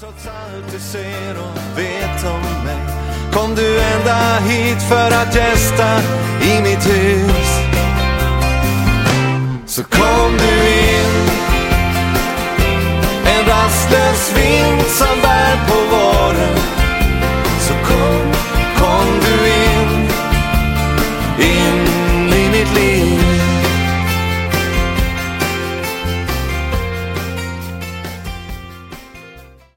Trots allt du ser och vet om mig. Kom du ända hit för att gästa i mitt hus? Så kom du in. En rastlös vind som bär på våren. Så kom, kom du in. In i mitt liv.